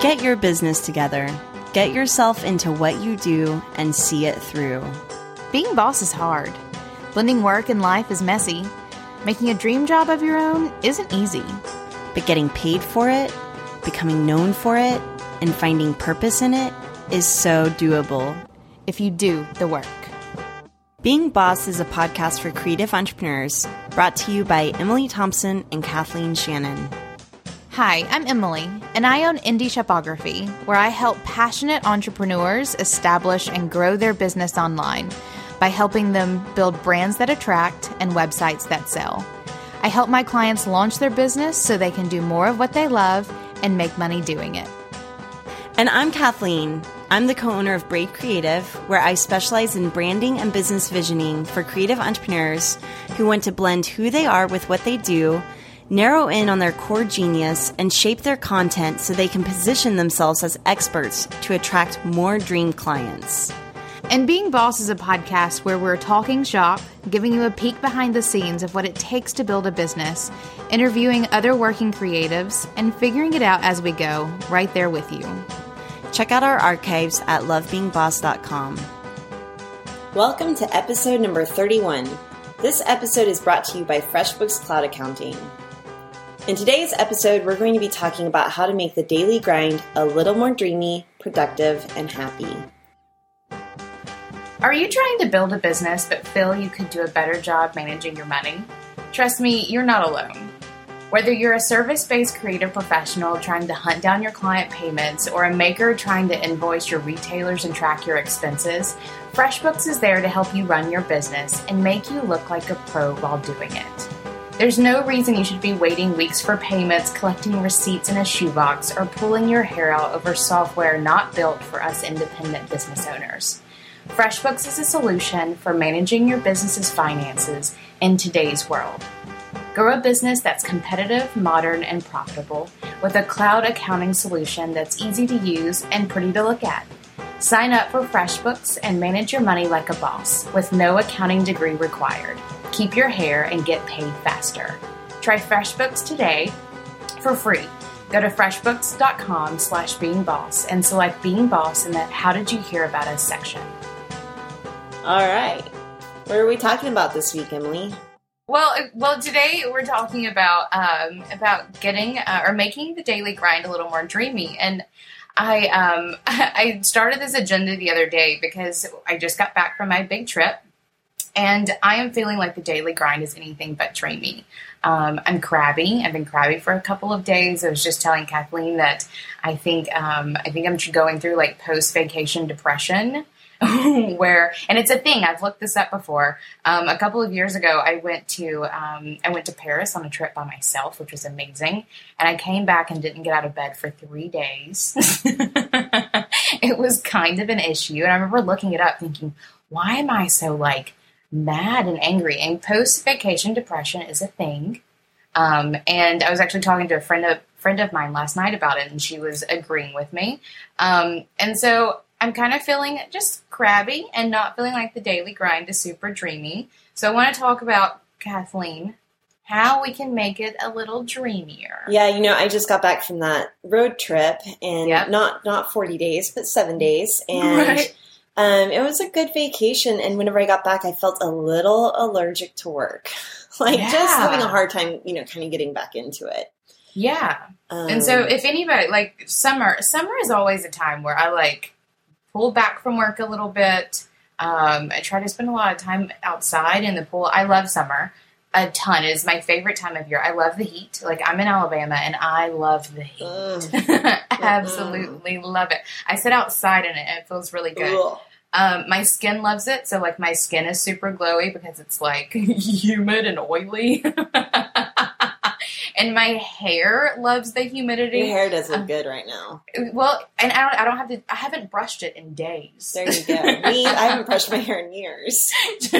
Get your business together. Get yourself into what you do and see it through. Being boss is hard. Blending work and life is messy. Making a dream job of your own isn't easy. But getting paid for it, becoming known for it, and finding purpose in it is so doable. If you do the work. Being Boss is a podcast for creative entrepreneurs brought to you by Emily Thompson and Kathleen Shannon. Hi, I'm Emily, and I own Indie Shopography, where I help passionate entrepreneurs establish and grow their business online by helping them build brands that attract and websites that sell. I help my clients launch their business so they can do more of what they love and make money doing it. And I'm Kathleen. I'm the co owner of Braid Creative, where I specialize in branding and business visioning for creative entrepreneurs who want to blend who they are with what they do narrow in on their core genius, and shape their content so they can position themselves as experts to attract more dream clients. And Being Boss is a podcast where we're talking shop, giving you a peek behind the scenes of what it takes to build a business, interviewing other working creatives, and figuring it out as we go, right there with you. Check out our archives at lovebeingboss.com. Welcome to episode number 31. This episode is brought to you by FreshBooks Cloud Accounting. In today's episode, we're going to be talking about how to make the daily grind a little more dreamy, productive, and happy. Are you trying to build a business but feel you could do a better job managing your money? Trust me, you're not alone. Whether you're a service based creative professional trying to hunt down your client payments or a maker trying to invoice your retailers and track your expenses, FreshBooks is there to help you run your business and make you look like a pro while doing it. There's no reason you should be waiting weeks for payments, collecting receipts in a shoebox, or pulling your hair out over software not built for us independent business owners. FreshBooks is a solution for managing your business's finances in today's world. Grow a business that's competitive, modern, and profitable with a cloud accounting solution that's easy to use and pretty to look at. Sign up for FreshBooks and manage your money like a boss with no accounting degree required keep your hair, and get paid faster. Try FreshBooks today for free. Go to freshbooks.com slash beingboss and select Being Boss in the How Did You Hear About Us section. All right. What are we talking about this week, Emily? Well, well, today we're talking about um, about getting uh, or making the daily grind a little more dreamy. And I um, I started this agenda the other day because I just got back from my big trip and I am feeling like the daily grind is anything but dreamy. Um, I'm crabby. I've been crabby for a couple of days. I was just telling Kathleen that I think um, I think I'm going through like post vacation depression. where and it's a thing I've looked this up before. Um, a couple of years ago, I went to um, I went to Paris on a trip by myself, which was amazing. And I came back and didn't get out of bed for three days. it was kind of an issue, and I remember looking it up, thinking, "Why am I so like mad and angry. And post vacation depression is a thing. Um, and I was actually talking to a friend of friend of mine last night about it, and she was agreeing with me. Um, and so I'm kind of feeling just crabby and not feeling like the daily grind is super dreamy. So I want to talk about Kathleen how we can make it a little dreamier. Yeah, you know, I just got back from that road trip and yep. not not 40 days, but 7 days and right. Um, it was a good vacation, and whenever I got back, I felt a little allergic to work, like yeah. just having a hard time, you know, kind of getting back into it. Yeah, um, and so if anybody like summer, summer is always a time where I like pull back from work a little bit. Um, I try to spend a lot of time outside in the pool. I love summer a ton. It is my favorite time of year. I love the heat. Like I'm in Alabama and I love the heat. Absolutely love it. I sit outside in it and it feels really good. Um, my skin loves it. So like my skin is super glowy because it's like humid and oily. and my hair loves the humidity. Your hair does look um, good right now. Well, and I don't, I don't have to. I haven't brushed it in days. There you go. Me, I haven't brushed my hair in years.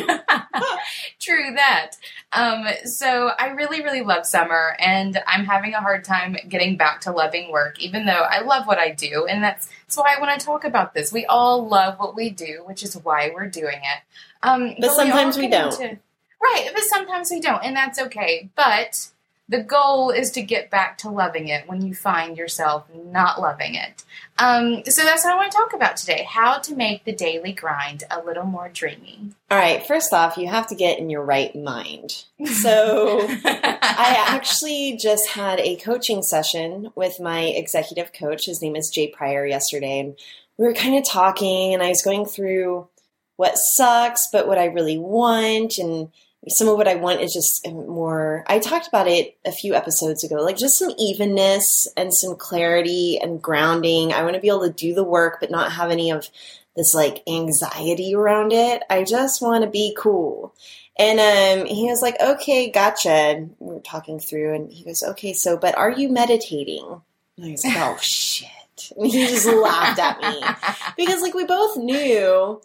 True that. Um, so I really, really love summer, and I'm having a hard time getting back to loving work, even though I love what I do, and that's that's why I want to talk about this. We all love what we do, which is why we're doing it. Um, but, but sometimes we, we don't. Into, right, but sometimes we don't, and that's okay. But the goal is to get back to loving it when you find yourself not loving it. Um, so that's what I want to talk about today how to make the daily grind a little more dreamy. All right, first off, you have to get in your right mind. So I actually just had a coaching session with my executive coach. His name is Jay Pryor yesterday. And we were kind of talking, and I was going through what sucks, but what I really want. And some of what I want is just more. I talked about it a few episodes ago, like just some evenness and some clarity and grounding. I want to be able to do the work, but not have any of this like anxiety around it. I just want to be cool. And um, he was like, okay, gotcha. And we were talking through, and he goes, okay, so, but are you meditating? And I was like, oh, shit. And he just laughed at me because, like, we both knew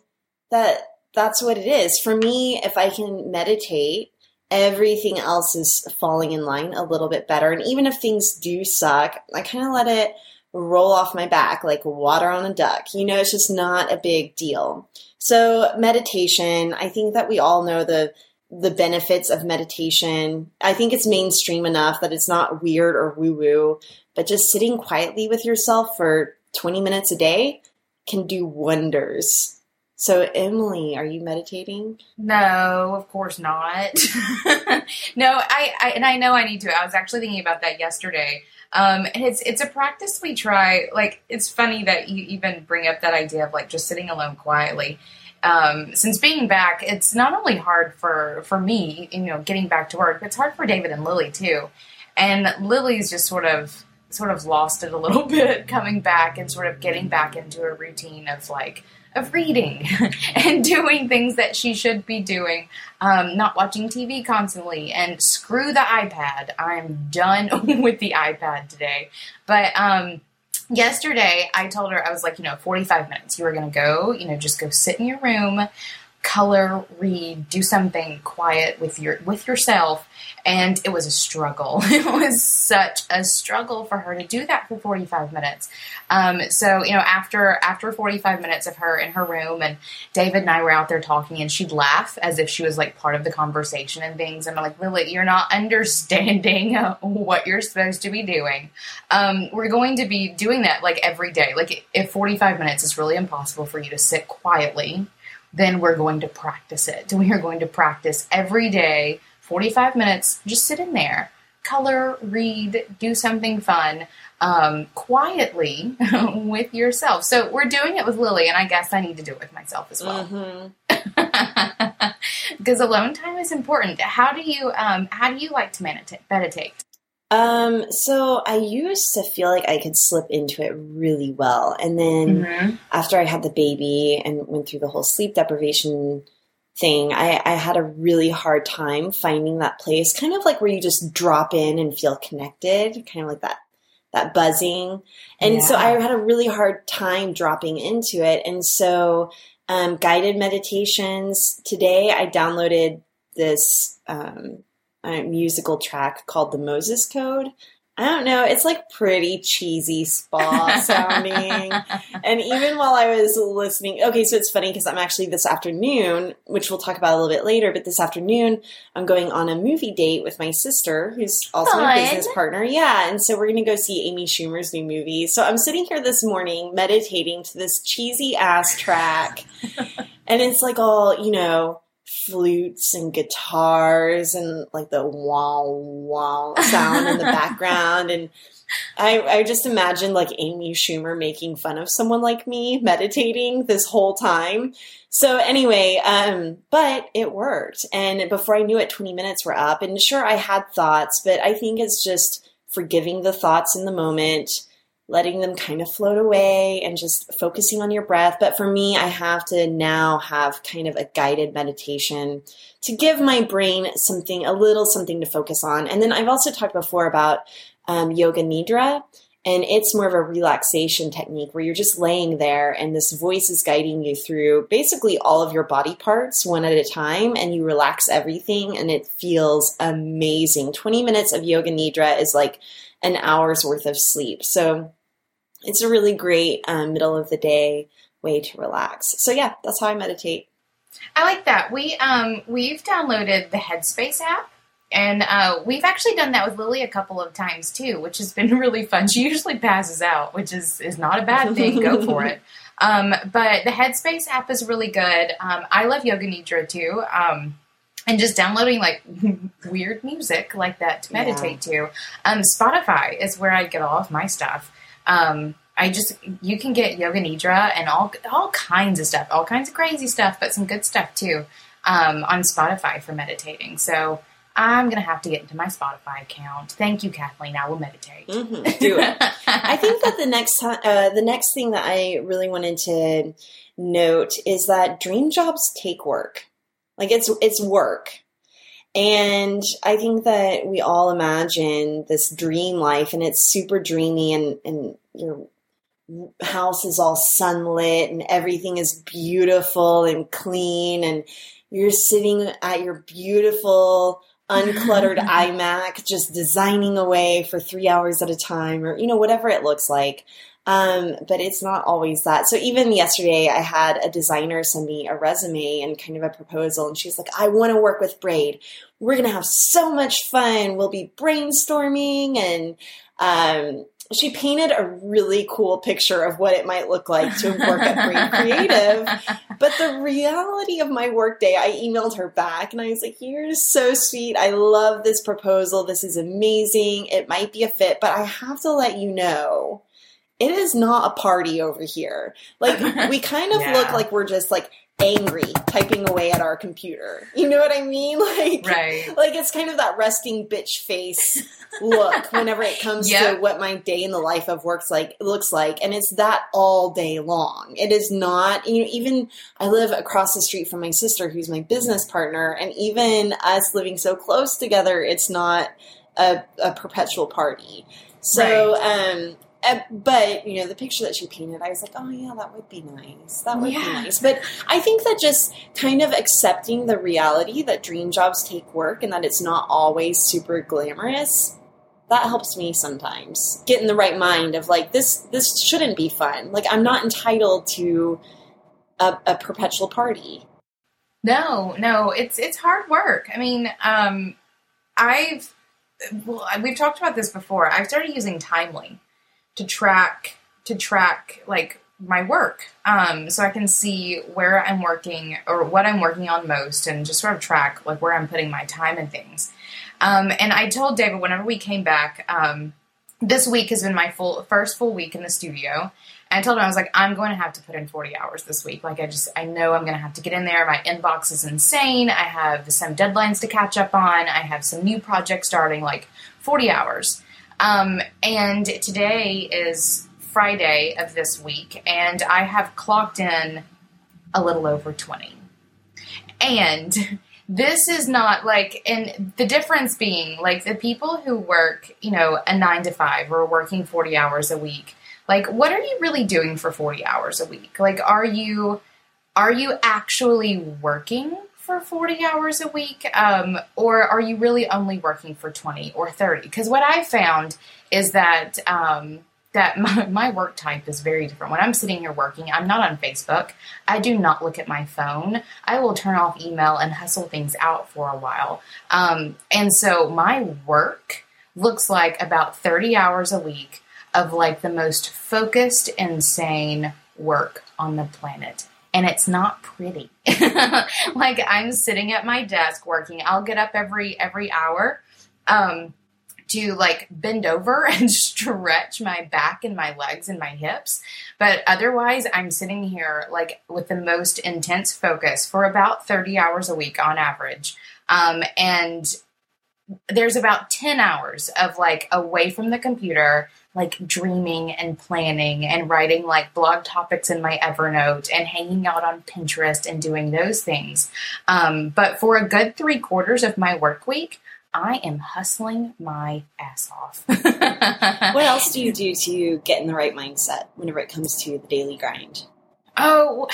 that that's what it is. For me, if I can meditate, everything else is falling in line a little bit better. And even if things do suck, I kind of let it roll off my back like water on a duck. You know, it's just not a big deal. So, meditation, I think that we all know the the benefits of meditation. I think it's mainstream enough that it's not weird or woo woo, but just sitting quietly with yourself for 20 minutes a day can do wonders. So, Emily, are you meditating? No, of course not. no, I, I, and I know I need to. I was actually thinking about that yesterday. Um, and it's it's a practice we try. Like, it's funny that you even bring up that idea of like just sitting alone quietly. Um, since being back, it's not only hard for for me, you know, getting back to work, but it's hard for David and Lily too. And Lily's just sort of sort of lost it a little bit coming back and sort of getting back into a routine of like of reading and doing things that she should be doing, um, not watching TV constantly, and screw the iPad. I'm done with the iPad today. But um, yesterday, I told her, I was like, you know, 45 minutes. You are going to go, you know, just go sit in your room color, read, do something quiet with your with yourself. And it was a struggle. It was such a struggle for her to do that for 45 minutes. Um, so you know, after after 45 minutes of her in her room, and David and I were out there talking, and she'd laugh as if she was like part of the conversation and things. And I'm like, Lily, you're not understanding what you're supposed to be doing. Um, we're going to be doing that like every day. Like if 45 minutes is really impossible for you to sit quietly then we're going to practice it. We are going to practice every day, 45 minutes, just sit in there, color, read, do something fun, um, quietly with yourself. So we're doing it with Lily, and I guess I need to do it with myself as well. Mm-hmm. because alone time is important. How do you um, how do you like to meditate? meditate? Um, so I used to feel like I could slip into it really well. And then mm-hmm. after I had the baby and went through the whole sleep deprivation thing, I, I had a really hard time finding that place, kind of like where you just drop in and feel connected, kind of like that that buzzing. And yeah. so I had a really hard time dropping into it. And so um, guided meditations. Today I downloaded this um, a musical track called the Moses Code. I don't know. It's like pretty cheesy spa sounding. and even while I was listening, okay, so it's funny because I'm actually this afternoon, which we'll talk about a little bit later, but this afternoon I'm going on a movie date with my sister, who's also Fun. my business partner. Yeah. And so we're going to go see Amy Schumer's new movie. So I'm sitting here this morning meditating to this cheesy ass track. and it's like all, you know, flutes and guitars and like the wow wow sound in the background and I, I just imagined like Amy Schumer making fun of someone like me meditating this whole time. So anyway, um, but it worked. And before I knew it, 20 minutes were up. And sure, I had thoughts, but I think it's just forgiving the thoughts in the moment, letting them kind of float away and just focusing on your breath. But for me, I have to now have kind of a guided meditation to give my brain something, a little something to focus on. And then I've also talked before about um, yoga nidra. And it's more of a relaxation technique where you're just laying there and this voice is guiding you through basically all of your body parts one at a time and you relax everything and it feels amazing. 20 minutes of yoga nidra is like an hour's worth of sleep. So it's a really great um, middle of the day way to relax. So yeah, that's how I meditate. I like that. We um we've downloaded the Headspace app and uh, we've actually done that with Lily a couple of times too, which has been really fun. She usually passes out, which is is not a bad thing. Go for it. Um, but the Headspace app is really good. Um, I love Yoga Nidra too. Um, and just downloading like weird music like that to meditate yeah. to. Um, Spotify is where I get all of my stuff. Um, I just you can get yoga nidra and all all kinds of stuff, all kinds of crazy stuff, but some good stuff too um, on Spotify for meditating. So I'm gonna have to get into my Spotify account. Thank you, Kathleen. I will meditate. Mm-hmm. Do it. I think that the next uh, the next thing that I really wanted to note is that dream jobs take work. Like it's it's work. And I think that we all imagine this dream life and it's super dreamy and, and your house is all sunlit and everything is beautiful and clean and you're sitting at your beautiful uncluttered iMac just designing away for three hours at a time or you know whatever it looks like um, but it's not always that. So even yesterday, I had a designer send me a resume and kind of a proposal, and she's like, "I want to work with Braid. We're gonna have so much fun. We'll be brainstorming." And um, she painted a really cool picture of what it might look like to work at Braid Creative. But the reality of my workday, I emailed her back and I was like, You're so sweet. I love this proposal. This is amazing. It might be a fit, but I have to let you know it is not a party over here. Like we kind of yeah. look like we're just like angry typing away at our computer. You know what I mean? Like right. like it's kind of that resting bitch face look whenever it comes yep. to what my day in the life of works like looks like and it's that all day long. It is not you know even I live across the street from my sister who's my business partner and even us living so close together it's not a, a perpetual party. So right. um uh, but you know the picture that she painted i was like oh yeah that would be nice. That would yeah. be nice. But i think that just kind of accepting the reality that dream jobs take work and that it's not always super glamorous that helps me sometimes get in the right mind of like this this shouldn't be fun. Like i'm not entitled to a, a perpetual party. No no it's it's hard work. I mean um i've well we've talked about this before. I started using timely to track to track like my work. Um, so i can see where i'm working or what i'm working on most and just sort of track like where i'm putting my time and things. Um, and i told david whenever we came back um, this week has been my full first full week in the studio. And i told him i was like i'm going to have to put in 40 hours this week. Like i just i know i'm going to have to get in there. My inbox is insane. I have some deadlines to catch up on. I have some new projects starting like 40 hours um, and today is Friday of this week, and I have clocked in a little over 20. And this is not like, and the difference being like the people who work, you know, a nine to five or working 40 hours a week, like, what are you really doing for 40 hours a week? Like, are you, are you actually working for 40 hours a week? Um, or are you really only working for 20 or 30? Because what I found is that um, that my, my, work type is very different. When I'm sitting here working, I'm not on Facebook. I do not look at my phone. I will turn off email and hustle things out for a while. Um, and so my work looks like about 30 hours a week of like the most focused, insane work on the planet and it's not pretty. like I'm sitting at my desk working. I'll get up every every hour um, to like bend over and stretch my back and my legs and my hips. But otherwise, I'm sitting here like with the most intense focus for about 30 hours a week on average. Um, and there's about 10 hours of like away from the computer like dreaming and planning and writing like blog topics in my Evernote and hanging out on Pinterest and doing those things. Um, but for a good three quarters of my work week, I am hustling my ass off. what else do you do to get in the right mindset whenever it comes to the daily grind? Oh,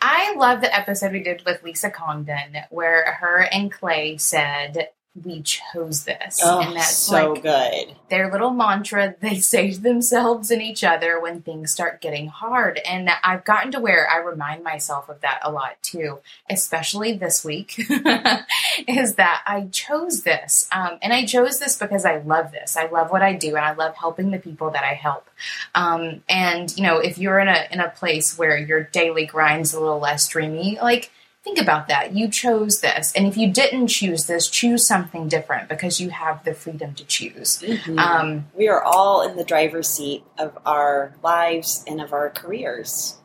I love the episode we did with Lisa Congdon where her and Clay said we chose this. Oh, and that's so like good. their little mantra they say to themselves and each other when things start getting hard. And I've gotten to where I remind myself of that a lot too, especially this week, is that I chose this. Um, and I chose this because I love this. I love what I do and I love helping the people that I help. Um, and you know, if you're in a in a place where your daily grind's a little less dreamy, like think about that. You chose this. And if you didn't choose this, choose something different because you have the freedom to choose. Mhm. Um, we are all in the driver's seat of our lives and of our careers.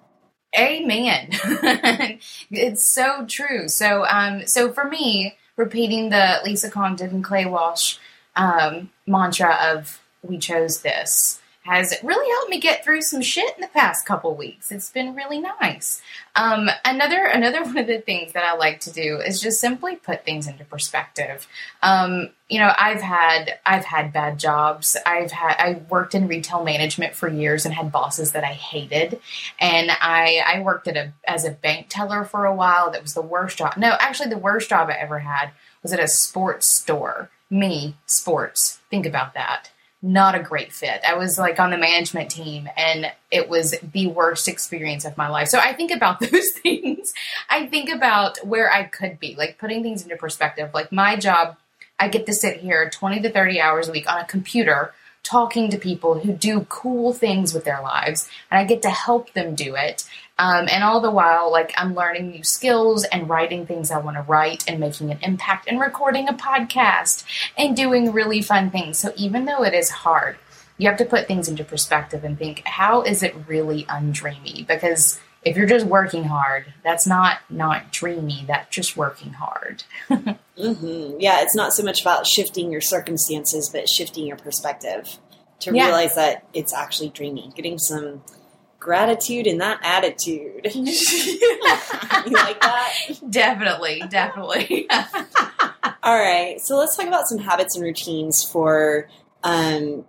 Amen. it's so true. So, um, so for me, repeating the Lisa Congdon and Clay Walsh um, mantra of "We chose this" has really helped me get through some shit in the past couple weeks. It's been really nice. Um, another another one of the things that I like to do is just simply put things into perspective. Um, you know, I've had I've had bad jobs. I've had I worked in retail management for years and had bosses that I hated. And I I worked at a as a bank teller for a while. That was the worst job. No, actually the worst job I ever had was at a sports store. Me, sports. Think about that not a great fit. I was like on the management team and it was the worst experience of my life. So I think about those things. I think about where I could be, like putting things into perspective. Like my job, I get to sit here 20 to 30 hours a week on a computer talking to people who do cool things with their lives and I get to help them do it. Um, and all the while, like I'm learning new skills and writing things I want to write and making an impact and recording a podcast and doing really fun things. So even though it is hard, you have to put things into perspective and think, how is it really undreamy? Because if you're just working hard, that's not not dreamy. That's just working hard. hmm Yeah, it's not so much about shifting your circumstances, but shifting your perspective to Yeah. realize that it's actually dreamy. Getting some gratitude in that attitude. you like that? definitely, definitely. All right, so let's talk about some habits and routines for um,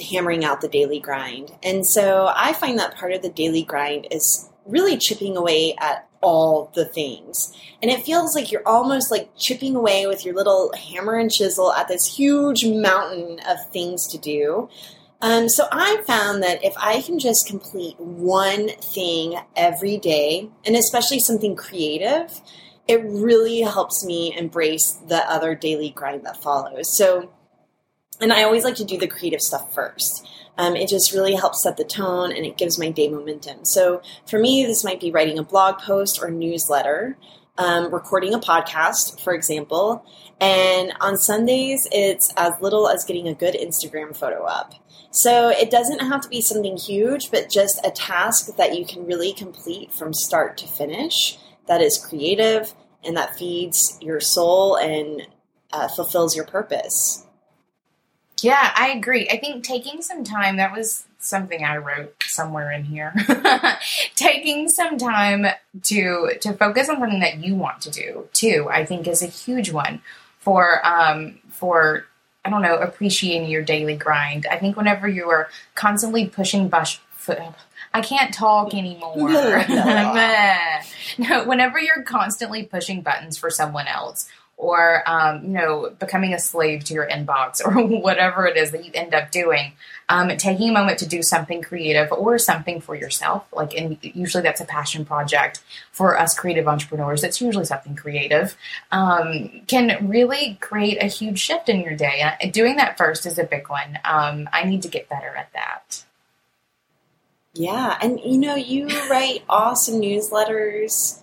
hammering out the daily grind. And so I find that part of the daily grind is really chipping away at all the things. And it feels like you're almost like chipping away with your little hammer and chisel at this huge mountain of things to do. Um, so I found that if I can just complete one thing every day, and especially something creative, it really helps me embrace the other daily grind that follows. So, and I always like to do the creative stuff first. Um, it just really helps set the tone and it gives my day momentum. So, for me, this might be writing a blog post or newsletter, um, recording a podcast, for example. And on Sundays, it's as little as getting a good Instagram photo up. So, it doesn't have to be something huge, but just a task that you can really complete from start to finish that is creative and that feeds your soul and uh, fulfills your purpose. Yeah, I agree. I think taking some time, that was something I wrote somewhere in here. taking some time to to focus on something that you want to do too, I think is a huge one for um for I don't know, appreciating your daily grind. I think whenever you are constantly pushing bush I can't talk anymore. no, whenever you're constantly pushing buttons for someone else or um, you know becoming a slave to your inbox or whatever it is that you end up doing um, taking a moment to do something creative or something for yourself. Like and usually that's a passion project for us creative entrepreneurs. It's usually something creative um, can really create a huge shift in your day. Doing that first is a big one. Um, i need to get better at that. Yeah, and you know, you write awesome newsletters.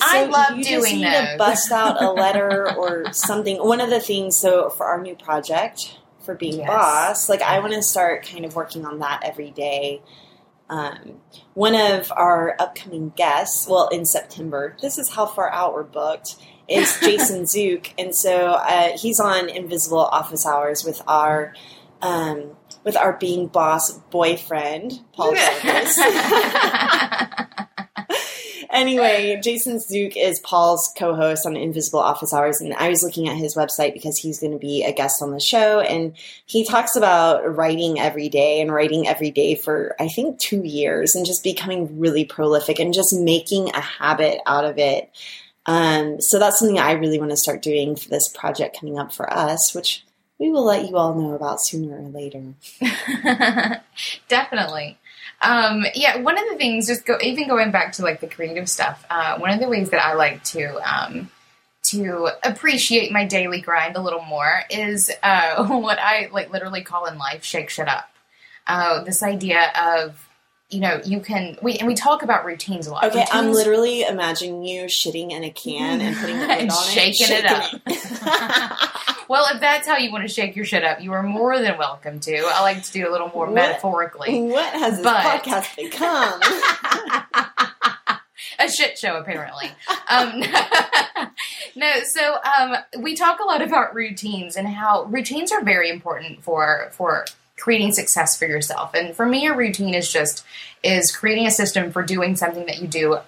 I love you just doing need those. to bust out a letter or something. One of the things, so for our new project for being Yes. boss, like I want to start kind of working on that every day. Um, one of our upcoming guests, well, in September, this is how far out we're booked, is Jason Zook, and so uh, he's on Invisible Office Hours with our um, with our being boss boyfriend, Paul Jarvis. anyway, Jason Zook is Paul's co-host on Invisible Office Hours, and I was looking at his website because he's going to be a guest on the show, and he talks about writing every day and writing every day for I think two years, and just becoming really prolific and just making a habit out of it. Um, so that's something I really want to start doing for this project coming up for us, which we will let you all know about sooner or later. Definitely. Um, yeah, one of the things, just go even going back to like the creative stuff. Uh, one of the ways that I like to um, to appreciate my daily grind a little more is uh, what I like literally call in life shake shit up. Uh, this idea of you know you can we and we talk about routines a lot. Okay, routines, I'm literally imagining you shitting in a can and putting the lid and on shaking it, it up. well, if that's how you want to shake your shit up, you are more than welcome to. I like to do a little more What? metaphorically. what has this But- podcast become? a shit show apparently um, no so um, we talk a lot about routines and how routines are very important for for creating success for yourself and for me a routine is just is creating a system for doing something that you do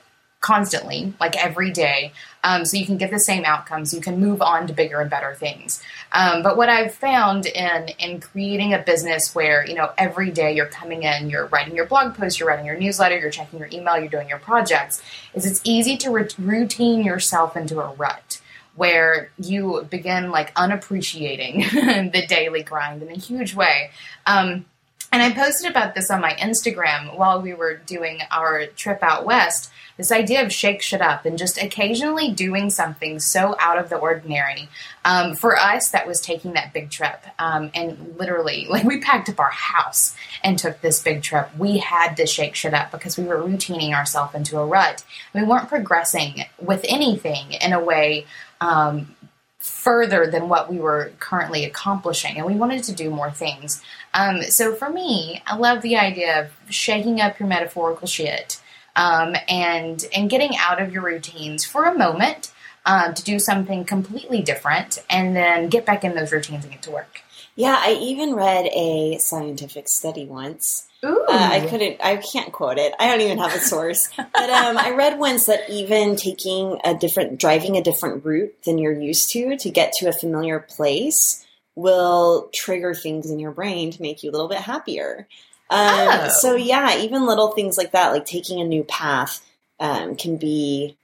constantly like every day um, so you can get the same outcomes you can move on to bigger and better things um, but what I've found in in creating a business where you know every day you're coming in, you're writing your blog post, you're writing your newsletter, you're checking your email, you're doing your projects, is it's easy to ru- routine yourself into a rut where you begin like unappreciating the daily grind in a huge way. Um, and I posted about this on my Instagram while we were doing our trip out west. This idea of shake shit up and just occasionally doing something so out of the ordinary. Um, for us, that was taking that big trip. Um, and literally, like, we packed up our house and took this big trip. We had to shake shit up because we were routining ourselves into a rut. We weren't progressing with anything in a way um, further than what we were currently accomplishing, and we wanted to do more things. Um, so for me, I love the idea of shaking up your metaphorical shit um, and and getting out of your routines for a moment um, to do something completely different, and then get back in those routines and get to work. yeah, I even read a scientific study once. Ooh, Uh, I couldn't, I can't quote it. I don't even have a source. but um, I read once that even taking a different, driving a different route than you're used to to get to a familiar place will trigger things in your brain to make you a little bit happier. Um, Oh. So yeah, even little things like that, like taking a new path, um, can be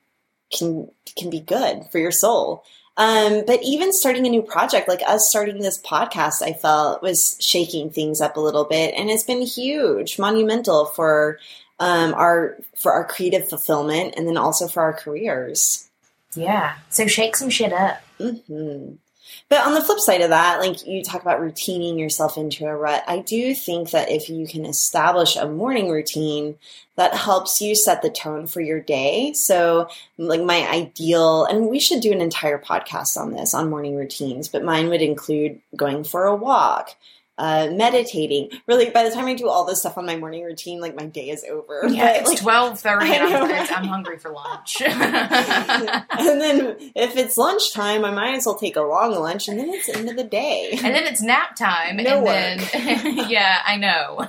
can can be good for your soul. Um, but even starting a new project, like us starting this podcast, I felt was shaking things up a little bit, and it's been huge, monumental for um, our for our creative fulfillment, and then also for our careers. yeah. So shake some shit up. hmm But on the flip side of that, like you talk about routining yourself into a rut, I do think that if you can establish a morning routine that helps you set the tone for your day. So, like my ideal, and we should do an entire podcast on this on morning routines, but mine would include going for a walk. Uh, meditating. Really, by the time I do all this stuff on my morning routine, like my day is over. Yeah, But, it's like, twelve thirty, I and know, I'm, hungry for lunch. and then if it's lunchtime, I might as well take a long lunch, and then it's the end of the day. And then it's nap time. No and then yeah, I know.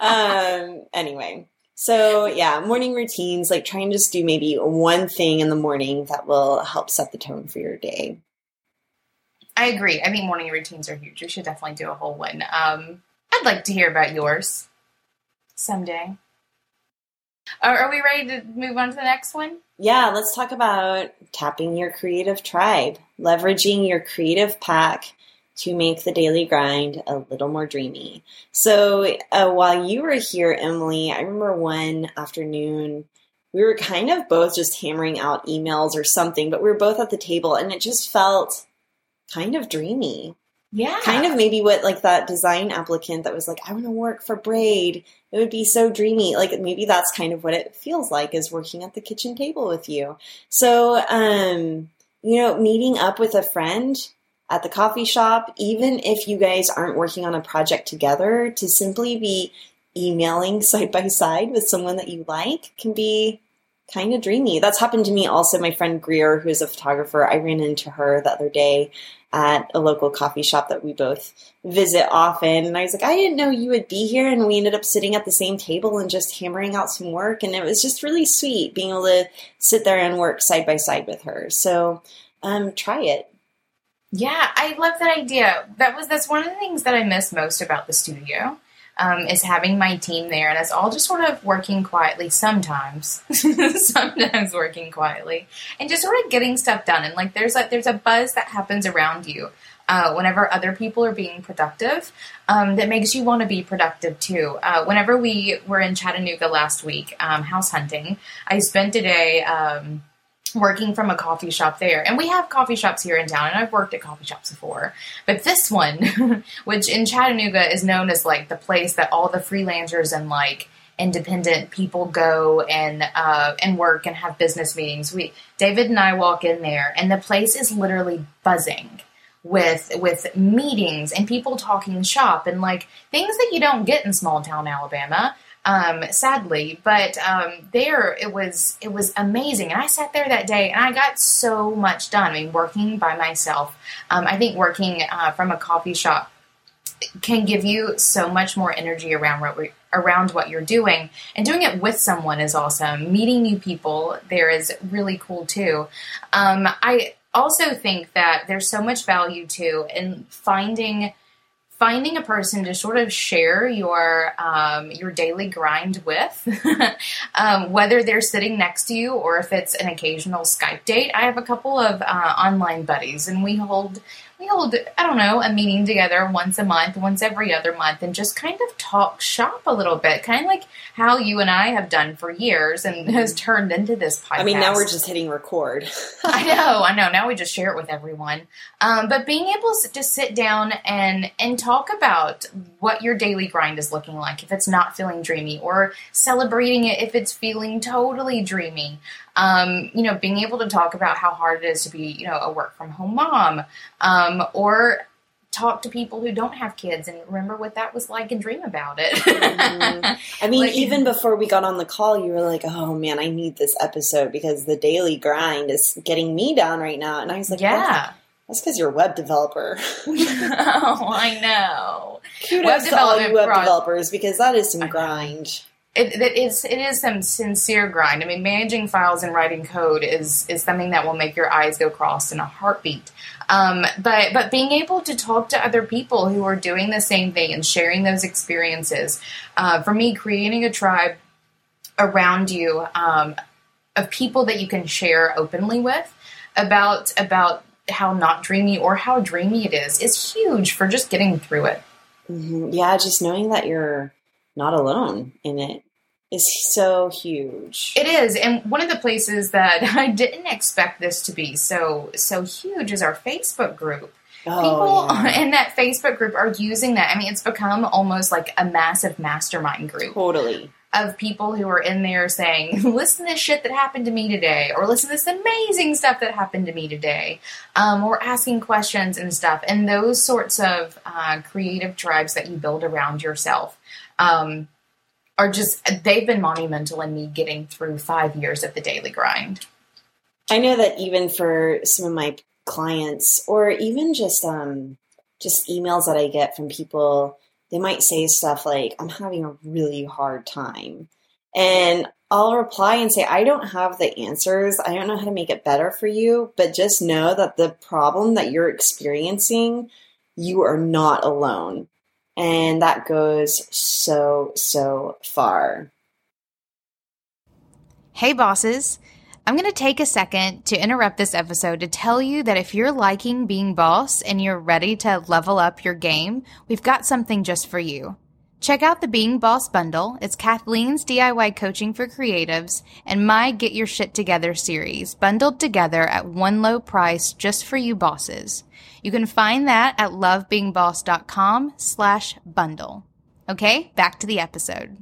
um anyway so yeah morning routines like try and just do maybe one thing in the morning that will help set the tone for your day I agree. I think morning routines are huge. We should definitely do a whole one. Um, I'd like to hear about yours someday. Are, are we ready to move on to the next one? yeah let's talk about tapping your creative tribe leveraging your creative pack to make the daily grind a little more dreamy so uh, while you were here emily i remember one afternoon we were kind of both just hammering out emails or something but we were both at the table and it just felt kind of dreamy. Yeah. kind of maybe what like that design applicant that was like i want to work for braid. It would be so dreamy. Like maybe that's kind of what it feels like is working at the kitchen table with you. So um you know meeting up with a friend at the coffee shop even if you guys aren't working on a project together to simply be emailing side by side with someone that you like can be kind of dreamy that's happened to me also my friend greer who's a photographer i ran into her the other day at a local coffee shop that we both visit often. And I was like, I didn't know you would be here. And we ended up sitting at the same table and just hammering out some work. And it was just really sweet being able to sit there and work side by side with her. So um, try it. Yeah, I love that idea. That was that's one of the things that I miss most about the studio. Um, is having my team there, and it's all just sort of working quietly sometimes, sometimes working quietly, and just sort of getting stuff done. And like there's a there's a buzz that happens around you. Uh, whenever other people are being productive, um, that makes you want to be productive too. Uh, whenever we were in Chattanooga last week, um, house hunting, I spent a day um, working from a coffee shop there. And we have coffee shops here in town, and I've worked at coffee shops before. But this one, which in Chattanooga is known as like the place that all the freelancers and like independent people go and uh, and work and have business meetings. We David and I walk in there, and the place is literally buzzing with with meetings and people talking shop and like things that you don't get in small town Alabama um, sadly. But um, there, it was it was amazing, and I sat there that day, and I got so much done. I mean, working by myself, um, I think working uh, from a coffee shop can give you so much more energy around what around what you're doing, and doing it with someone is awesome. Meeting new people there is really cool too. Um, I also think that there's so much value too in finding finding a person to sort of share your um, your daily grind with, um, whether they're sitting next to you or if it's an occasional Skype date. I have a couple of uh, online buddies, and we hold we hold, I don't know, a meeting together once a month, once every other month, and just kind of talk shop a little bit, kind of like how you and I have done for years and mm-hmm. has turned into this podcast. I mean, now we're just hitting record. I know, I know. Now we just share it with everyone. Um, but being able to just sit down and and talk about what your daily grind is looking like, if it's not feeling dreamy, or celebrating it if it's feeling totally dreamy um, you know, being able to talk about how hard it is to be, you know, a work from home mom, um, or talk to people who don't have kids and remember what that was like and dream about it. mm-hmm. I mean, like, even before we got on the call, you were like, "Oh man, I need this episode because the daily grind is getting me down right now." And I was like, "Yeah." That's because you're a web developer. oh, I know. Kudos web to all you web developers because that is some grind it, it is it is some sincere grind. I mean, managing files and writing code is is something that will make your eyes go cross in a heartbeat. Um, but but being able to talk to other people who are doing the same thing and sharing those experiences, uh, for me, creating a tribe around you um, of people that you can share openly with about about how not dreamy or how dreamy it is is huge for just getting through it. Mm-hmm. Yeah, just knowing that you're not alone in it is so huge. It is, and one of the places that I didn't expect this to be so so huge is our Facebook group. Oh, People yeah. in that Facebook group are using that. I mean, it's become almost like a massive mastermind group. Totally. Of people who are in there saying, listen to this shit that happened to me today, or listen to this amazing stuff that happened to me today, um, or asking questions and stuff. And those sorts of uh, creative tribes that you build around yourself. Um, are just they've been monumental in me getting through five years of the daily grind. I know that even for some of my clients, or even just um, just emails that I get from people, they might say stuff like, "I'm having a really hard time," and I'll reply and say, I don't have the answers. I don't know how to make it better for you, but just know that the problem that you're experiencing, you are not alone. And that goes so, so far. Hey, bosses. I'm going to take a second to interrupt this episode to tell you that if you're liking being boss and you're ready to level up your game, we've got something just for you. Check out the Being Boss bundle. It's Kathleen's DIY coaching for creatives and my Get Your Shit Together series, bundled together at one low price just for you bosses. You can find that at lovebeingboss.com slash bundle. Okay, back to the episode.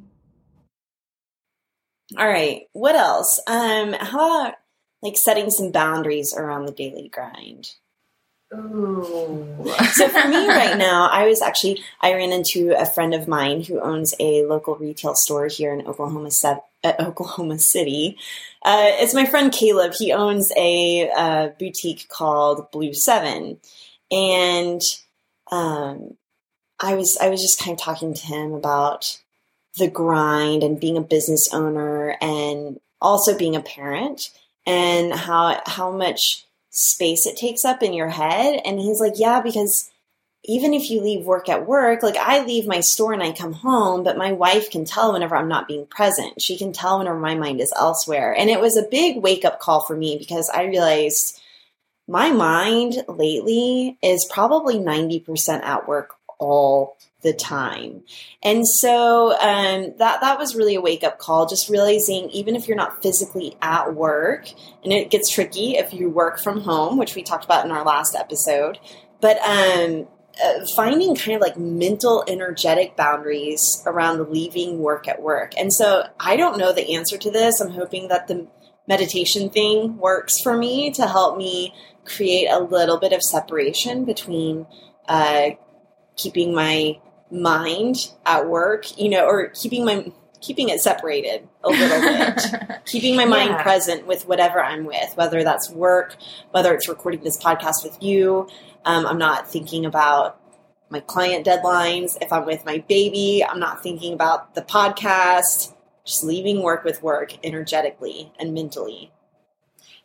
All right, what else? Um, how about like setting some boundaries around the daily grind? Ooh. so for me right now, I was actually I ran into a friend of mine who owns a local retail store here in Oklahoma, uh, Oklahoma City. Uh, it's my friend Caleb. He owns a uh, boutique called Blue Seven, and um, I was I was just kind of talking to him about the grind and being a business owner and also being a parent and how how much space it takes up in your head and he's like yeah because even if you leave work at work, like I leave my store and I come home, but my wife can tell whenever I'm not being present. She can tell whenever my mind is elsewhere. And it was a big wake up call for me because I realized my mind lately is probably 90% at work all the time. And so um, that that was really a wake up call. Just realizing even if you're not physically at work, and it gets tricky if you work from home, which we talked about in our last episode, but um, uh, finding kind of like mental energetic boundaries around leaving work at work. And so I don't know the answer to this. I'm hoping that the meditation thing works for me to help me create a little bit of separation between uh, keeping my mind at work, you know, or keeping my keeping it separated a little bit, keeping my mind yeah. present with whatever I'm with, whether that's work, whether it's recording this podcast with you. Um, I'm not thinking about my client deadlines. If I'm with my baby, I'm not thinking about the podcast. Just leaving work with work energetically and mentally.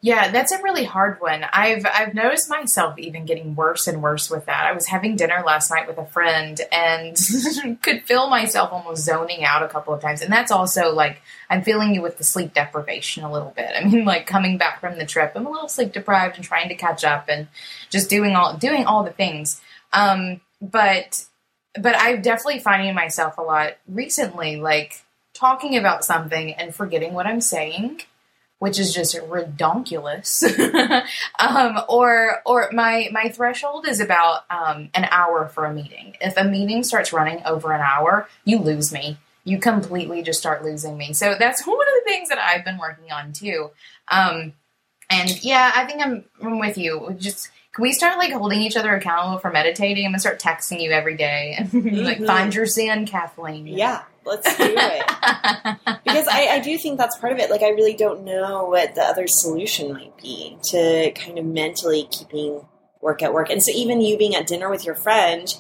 Yeah, that's a really hard one. I've I've noticed myself even getting worse and worse with that. I was having dinner last night with a friend and could feel myself almost zoning out a couple of times. And that's also like I'm feeling you with the sleep deprivation a little bit. I mean, like coming back from the trip, I'm a little sleep deprived and trying to catch up and just doing all doing all the things. Um, but but I'm definitely finding myself a lot recently, like talking about something and forgetting what I'm saying which is just redonkulous. um, or or my my threshold is about um, an hour for a meeting. If a meeting starts running over an hour, you lose me. You completely just start losing me. So that's one of the things that I've been working on too. Um, and yeah, I think I'm, I'm with you. Just can we start like holding each other accountable for meditating? I'm gonna start texting you every day and like mm-hmm. find your zen, Kathleen. Yeah. Let's do it. because I, I do think that's part of it. Like, I really don't know what the other solution might be to kind of mentally keeping work at work. And so, even you being at dinner with your friend,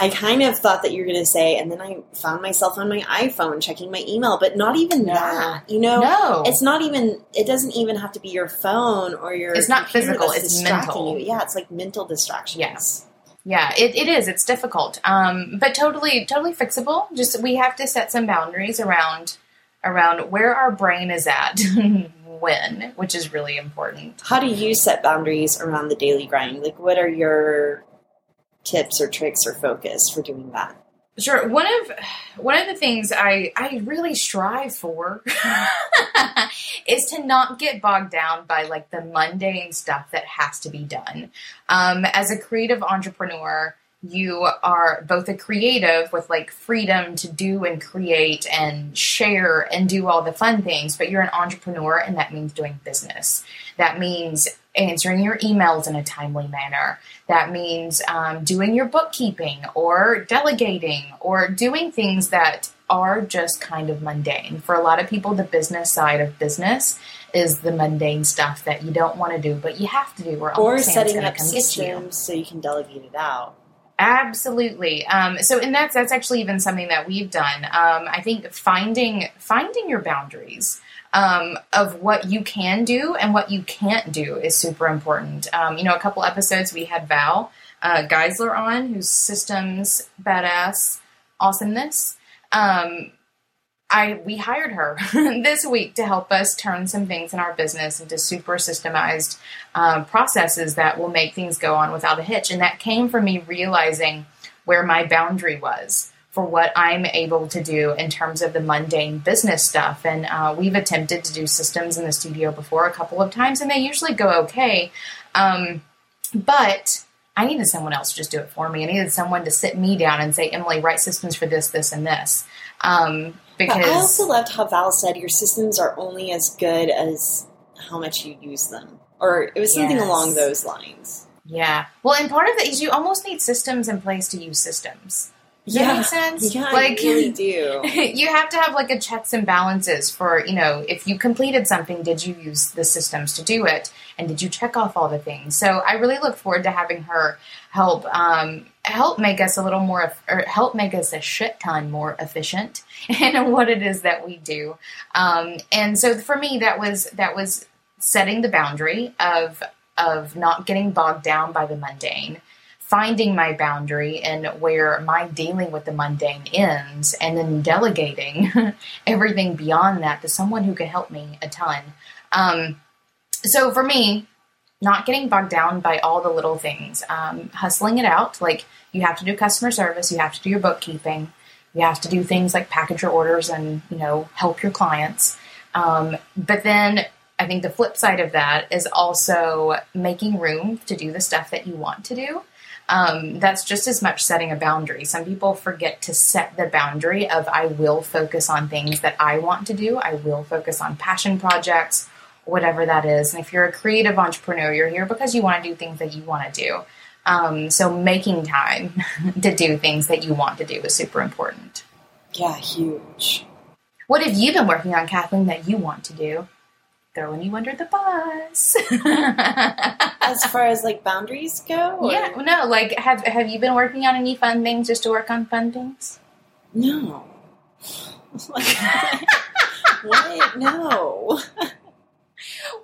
I kind of thought that you were going to say, and then I found myself on my iPhone checking my email, but not even no. that. You know, no. it's not even. It doesn't even have to be your phone or your. It's not physical. It's mental. You. Yeah, it's like mental distraction. Yes yeah it, it is it's difficult um, but totally totally fixable just we have to set some boundaries around around where our brain is at when which is really important how do you set boundaries around the daily grind like what are your tips or tricks or focus for doing that Sure. One of one of the things I I really strive for is to not get bogged down by like the mundane stuff that has to be done. Um, as a creative entrepreneur, you are both a creative with like freedom to do and create and share and do all the fun things, but you're an entrepreneur and that means doing business. That means answering your emails in a timely manner. That means um, doing your bookkeeping or delegating or doing things that are just kind of mundane. For a lot of people, the business side of business is the mundane stuff that you don't want to do, but you have to do. Or, or setting up systems so you can delegate it out. Absolutely. Um, so, and that's that's actually even something that we've done. Um, I think finding finding your boundaries um, of what you can do and what you can't do is super important. Um, you know, a couple episodes we had Val uh, Geisler on, who's systems badass awesomeness. Um, I we hired her this week to help us turn some things in our business into super systemized um, processes that will make things go on without a hitch. And that came from me realizing where my boundary was for what I'm able to do in terms of the mundane business stuff. And uh, we've attempted to do systems in the studio before a couple of times, and they usually go okay. Um, but I needed someone else to just do it for me. I needed someone to sit me down and say, Emily, write systems for this, this, and this. Um, because but I also loved how Val said your systems are only as good as how much you use them, or it was something yes. along those lines. Yeah. Well, and part of that is you almost need systems in place to use systems. Does yeah. that make sense? Yeah, like, you really do. you have to have like a checks and balances for, you know, if you completed something, did you use the systems to do it? And did you check off all the things? So I really look forward to having her help um, help make us a little more or help make us a shit ton more efficient in what it is that we do um, and so for me that was that was setting the boundary of of not getting bogged down by the mundane finding my boundary and where my dealing with the mundane ends, and then delegating everything beyond that to someone who can help me a ton. Um, so for me, not getting bogged down by all the little things, um, hustling it out. Like you have to do customer service, you have to do your bookkeeping, you have to do things like package your orders and you know help your clients. Um, but then I think the flip side of that is also making room to do the stuff that you want to do. Um, that's just as much setting a boundary. Some people forget to set the boundary of I will focus on things that I want to do. I will focus on passion projects, whatever that is. And if you're a creative entrepreneur, you're here because you want to do things that you want to do. Um, so making time to do things that you want to do is super important. Yeah, huge. What have you been working on, Kathleen, that you want to do? Throwing you under the bus. as far as like boundaries go? Or? Yeah, no. Like, have have you been working on any fun things just to work on fun things? No. what? No.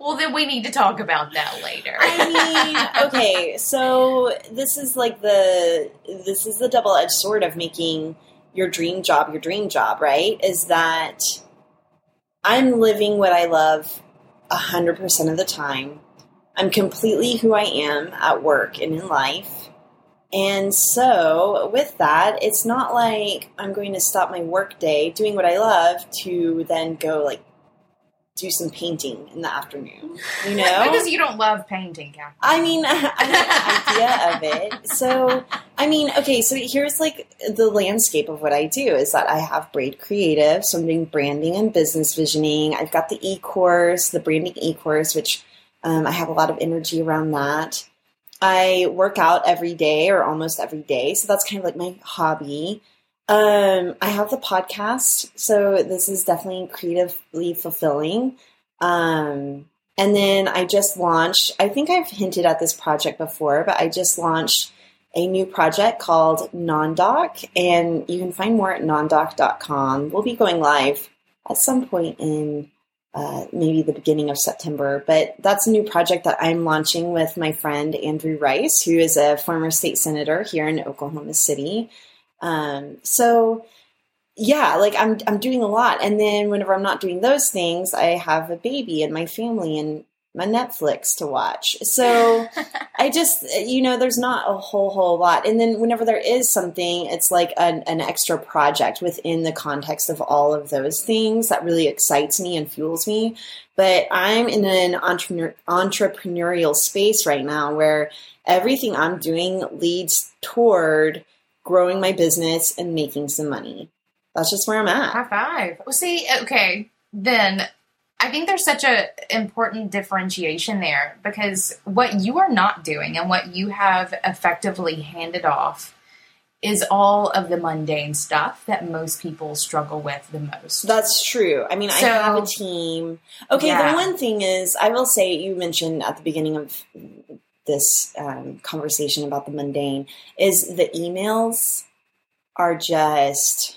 well, then we need to talk about that later. I mean, okay, so this is like the this is the double edged sword of making your dream job your dream job, right? Is that I'm living what I love hundred percent of the time. I'm completely who I am at work and in life. And so, with that, it's not like I'm going to stop my work day doing what I love to then go like do some painting in the afternoon. You know, because you don't love painting, Kathy. I mean, I like the idea of it. So, I mean, okay. So here's like the landscape of what I do is that I have Braid Creative, so I'm doing branding and business visioning. I've got the e course, the branding e course, which um, I have a lot of energy around that. I work out every day or almost every day, so that's kind of like my hobby. Um, I have the podcast, so this is definitely creatively fulfilling. Um, and then I just launched, I think I've hinted at this project before, but I just launched a new project called NonDoc, and you can find more at nondoc.com. We'll be going live at some point in uh, maybe the beginning of September. But that's a new project that I'm launching with my friend Andrew Rice, who is a former state senator here in Oklahoma City. Um, so yeah, like I'm I'm doing a lot, and then whenever I'm not doing those things, I have a baby and my family and my Netflix to watch. So I just you know, there's not a whole whole lot, and then whenever there is something, it's like an, an extra project within the context of all of those things that really excites me and fuels me. But I'm in an entrepreneur, entrepreneurial space right now where everything I'm doing leads toward growing my business and making some money. That's just where I'm at. High five. Well, see, okay, then I think there's such a important differentiation there because what you are not doing and what you have effectively handed off is all of the mundane stuff that most people struggle with the most. That's true. I mean, so, I have a team. Okay, yeah. the one thing is, I will say, you mentioned at the beginning of this um, conversation about the mundane is the emails are just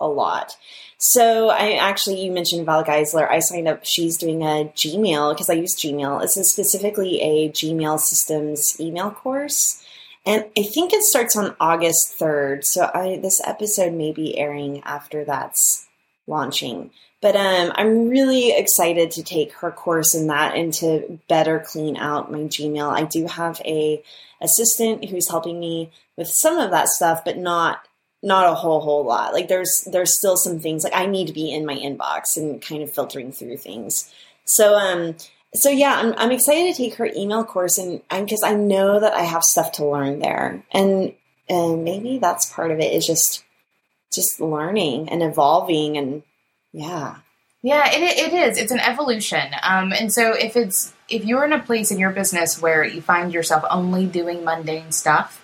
a lot. So I actually, you mentioned Val Geisler. I signed up. She's doing a Gmail because I use Gmail. It's a specifically a Gmail systems email course. And I think it starts on August 3rd. So I, this episode may be airing after that's launching. But um, I'm really excited to take her course in that and to better clean out my Gmail. I do have a assistant who's helping me with some of that stuff, but not not a whole whole lot. Like there's there's still some things like I need to be in my inbox and kind of filtering through things. So um so yeah, I'm I'm excited to take her email course and because I know that I have stuff to learn there. And and maybe that's part of it is just just learning and evolving and yeah. Yeah, it, it is. It's an evolution. Um, and so if it's if you're in a place in your business where you find yourself only doing mundane stuff,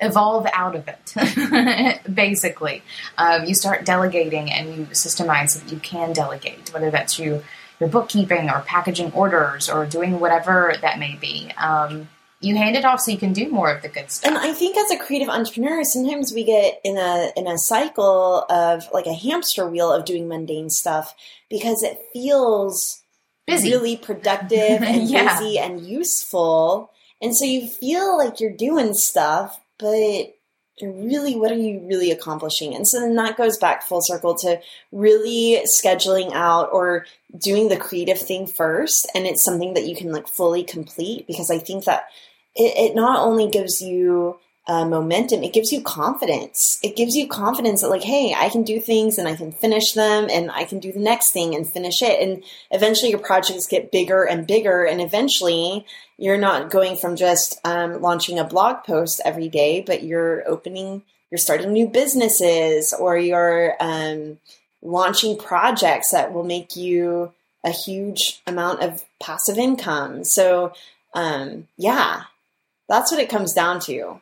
evolve out of it. Basically, um, you start delegating and you systemize so that you can delegate, whether that's you your bookkeeping or packaging orders or doing whatever that may be. Um, you hand it off so you can do more of the good stuff. And I think as a creative entrepreneur, sometimes we get in a in a cycle of like a hamster wheel of doing mundane stuff because it feels busy. really productive and yeah. busy and useful. And so you feel like you're doing stuff, but really, what are you really accomplishing? And so then that goes back full circle to really scheduling out or doing the creative thing first. And it's something that you can like fully complete because I think that it, it not only gives you uh, momentum, it gives you confidence. It gives you confidence that, like, hey, I can do things and I can finish them and I can do the next thing and finish it. And eventually your projects get bigger and bigger. And eventually you're not going from just um, launching a blog post every day, but you're opening, you're starting new businesses or you're um, launching projects that will make you a huge amount of passive income. So, um, yeah, that's what it comes down to.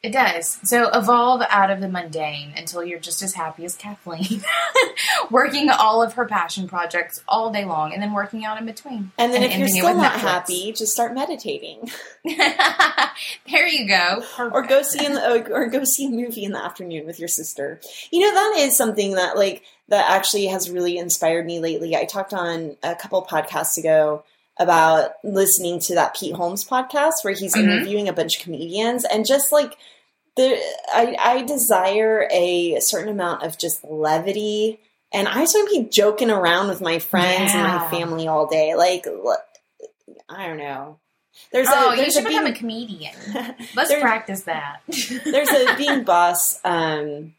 It does. So evolve out of the mundane until you're just as happy as Kathleen, working all of her passion projects all day long, and then working out in between. And then and if you're still not Netflix. happy, just start meditating. there you go. Perfect. Or go see an, or go see a movie in the afternoon with your sister. You know that is something that like that actually has really inspired me lately. I talked on a couple podcasts ago about listening to that Pete Holmes podcast where he's mm-hmm. interviewing a bunch of comedians and just like the I, I desire a certain amount of just levity and I just want to be joking around with my friends yeah. and my family all day. Like I don't know. There's oh, a, there's you should a become being, a comedian. Let's practice that. there's a being boss um,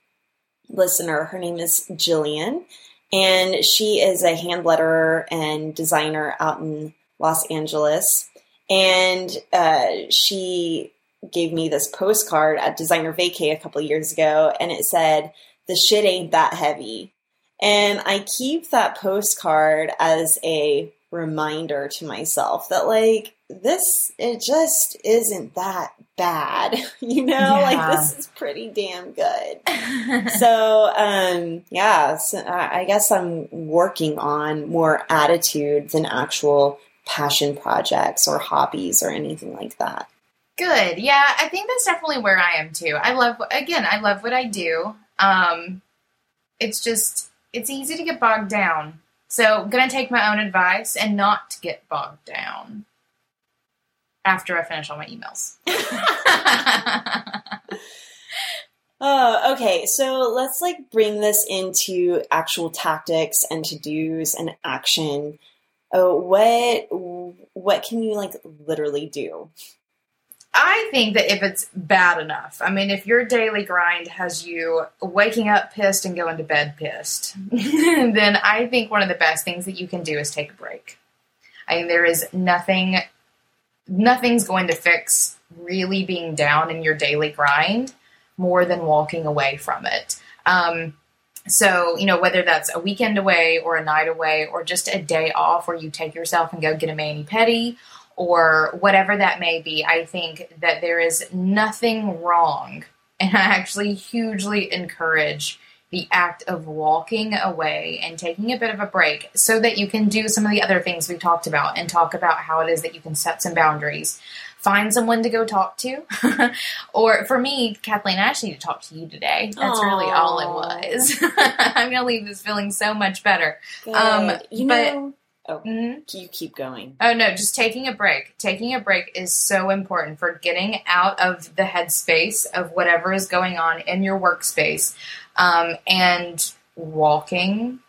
listener. Her name is Jillian, and she is a hand letterer and designer out in Los Angeles, and uh, she gave me this postcard at Designer Vacay a couple years ago, and it said, "The shit ain't that heavy." And I keep that postcard as a reminder to myself that like this it just isn't that bad you know yeah. like this is pretty damn good so um yeah so I, I guess i'm working on more attitude than actual passion projects or hobbies or anything like that. Good. Yeah, I think that's definitely where I am too. I love again, I love what I do. Um it's just it's easy to get bogged down. So, going to take my own advice and not get bogged down after I finish all my emails. Oh, okay. So let's like bring this into actual tactics and to dos and action oh, what what can you like literally do? I think that if it's bad enough, I mean, if your daily grind has you waking up pissed and going to bed pissed, then I think one of the best things that you can do is take a break. I mean, there is nothing, nothing's going to fix really being down in your daily grind more than walking away from it. Um, so, you know, whether that's a weekend away or a night away or just a day off where you take yourself and go get a mani pedi or whatever that may be, I think that there is nothing wrong. And I actually hugely encourage the act of walking away and taking a bit of a break so that you can do some of the other things we talked about and talk about how it is that you can set some boundaries find someone to go talk to. or for me, Kathleen, I actually need to talk to you today. That's Aww. really all it was. I'm going to leave this feeling so much better. Um, you but, know, oh, mm-hmm. you keep going. Oh, no, just taking a break. Taking a break is so important for getting out of the headspace of whatever is going on in your workspace um, and walking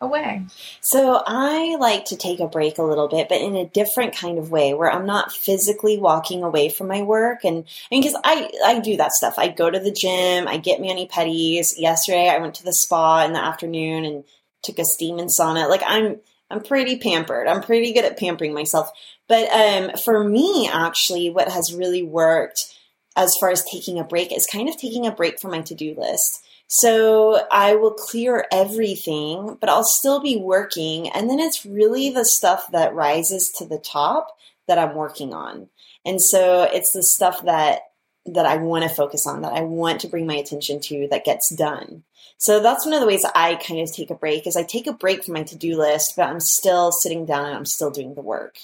away. So I like to take a break a little bit, but in a different kind of way where I'm not physically walking away from my work. And because I, I do that stuff. I go to the gym, I get mani pedis. Yesterday I went to the spa in the afternoon and took a steam and sauna. Like I'm, I'm pretty pampered. I'm pretty good at pampering myself. But um, for me, actually, what has really worked as far as taking a break is kind of taking a break from my to do list. So I will clear everything, but I'll still be working. And then it's really the stuff that rises to the top that I'm working on. And so it's the stuff that that I want to focus on, that I want to bring my attention to that gets done. So that's one of the ways I kind of take a break is I take a break from my to-do list, but I'm still sitting down and I'm still doing the work.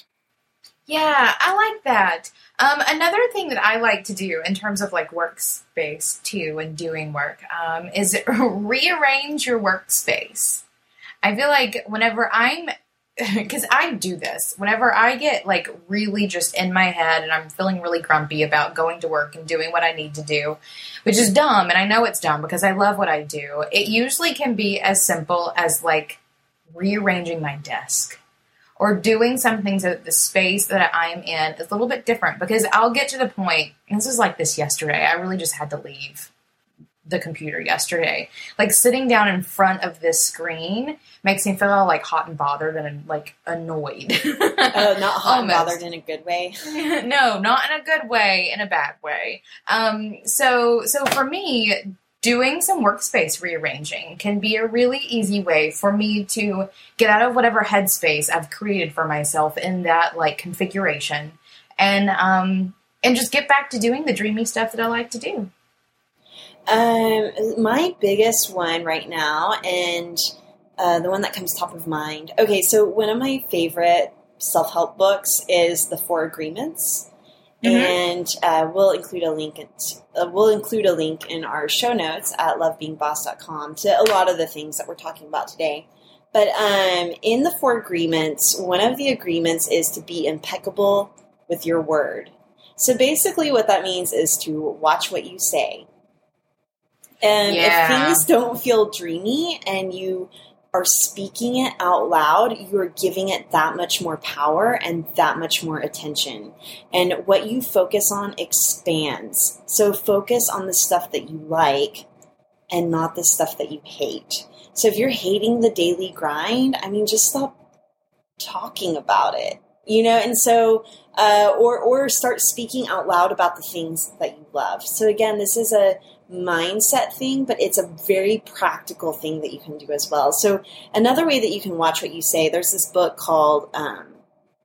Yeah, I like that. Um, another thing that I like to do in terms of like workspace too and doing work um, is rearrange your workspace. I feel like whenever I'm because I do this whenever I get like really just in my head and I'm feeling really grumpy about going to work and doing what I need to do, which is dumb. And I know it's dumb because I love what I do. It usually can be as simple as like rearranging my desk or doing something so that the space that I am in is a little bit different because I'll get to the point, and this is like this yesterday, I really just had to leave the computer yesterday. Like sitting down in front of this screen makes me feel like hot and bothered and like annoyed. oh, not hot and bothered in a good way. no, not in a good way, in a bad way. Um, so so for me, doing some workspace rearranging can be a really easy way for me to get out of whatever headspace I've created for myself in that like configuration and um and just get back to doing the dreamy stuff that I like to do. Um, my biggest one right now, and uh, the one that comes top of mind. Okay, so one of my favorite self help books is The Four Agreements. Mm-hmm. And uh, we'll include a link. At, uh, we'll include a link in our show notes at lovebeingboss.com to a lot of the things that we're talking about today. But um, in the four agreements, one of the agreements is to be impeccable with your word. So basically, what that means is to watch what you say. And yeah. if things don't feel dreamy and you are speaking it out loud, you're giving it that much more power and that much more attention. And what you focus on expands. So focus on the stuff that you like and not the stuff that you hate. So if you're hating the daily grind, I mean, just stop talking about it, you know? And so, uh, or, or start speaking out loud about the things that you love. So again, this is a, mindset thing, but it's a very practical thing that you can do as well. So another way that you can watch what you say, there's this book called, um,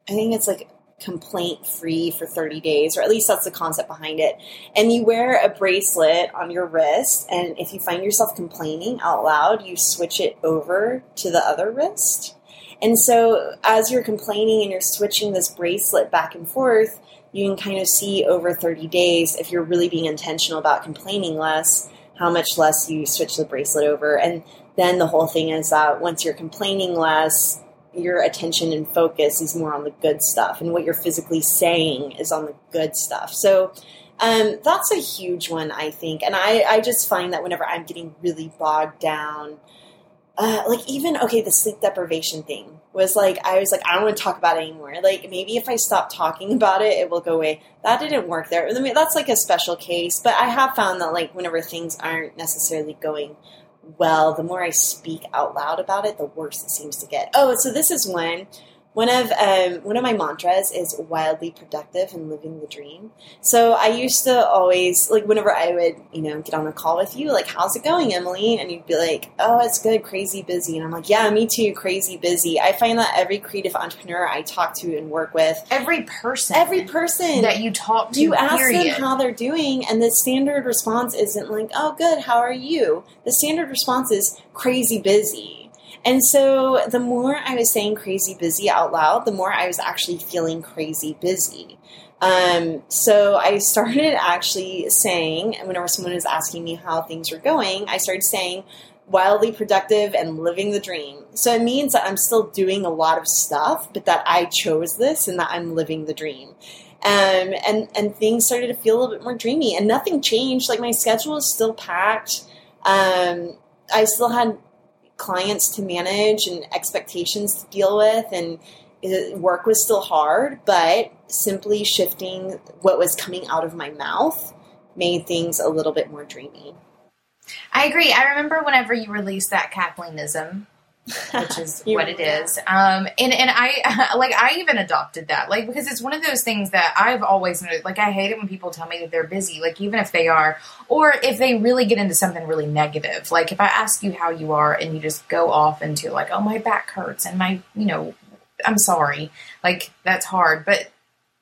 I think it's like complaint free for 30 days, or at least that's the concept behind it. And you wear a bracelet on your wrist, and if you find yourself complaining out loud, you switch it over to the other wrist. And so as you're complaining and you're switching this bracelet back and forth, you can kind of see over 30 days if you're really being intentional about complaining less, how much less you switch the bracelet over. And then the whole thing is that once you're complaining less, your attention and focus is more on the good stuff, and what you're physically saying is on the good stuff. So um, that's a huge one, I think. And I, I just find that whenever I'm getting really bogged down, uh, like even okay, the sleep deprivation thing was like I was like I don't want to talk about it anymore. Like maybe if I stop talking about it, it will go away. That didn't work there. I mean, that's like a special case, but I have found that like whenever things aren't necessarily going well, the more I speak out loud about it, the worse it seems to get. Oh, so this is when one of um, one of my mantras is wildly productive and living the dream. So I used to always like whenever I would you know get on a call with you, like how's it going, Emily? And you'd be like, oh, it's good, crazy busy, and I'm like, yeah, me too, crazy busy. I find that every creative entrepreneur I talk to and work with, every person, every person that you talk to, you ask period. them how they're doing, and the standard response isn't like, oh, good, how are you? The standard response is crazy busy and so the more I was saying crazy busy out loud, the more I was actually feeling crazy busy. Um, so I started actually saying, whenever someone was asking me how things were going, I started saying, wildly productive and living the dream. So it means that I'm still doing a lot of stuff, but that I chose this and that I'm living the dream. Um, and and things started to feel a little bit more dreamy, and nothing changed. Like my schedule is still packed. Um, I still had clients to manage and expectations to deal with and work was still hard but simply shifting what was coming out of my mouth made things a little bit more dreamy. I agree. I remember whenever you released that kathleen-ism which is what it is. Um, and and I like I even adopted that, like because it's one of those things that I've always noticed. like. I hate it when people tell me that they're busy, like even if they are, or if they really get into something really negative. Like if I ask you how you are and you just go off into like, oh my back hurts and my you know, I'm sorry, like that's hard, but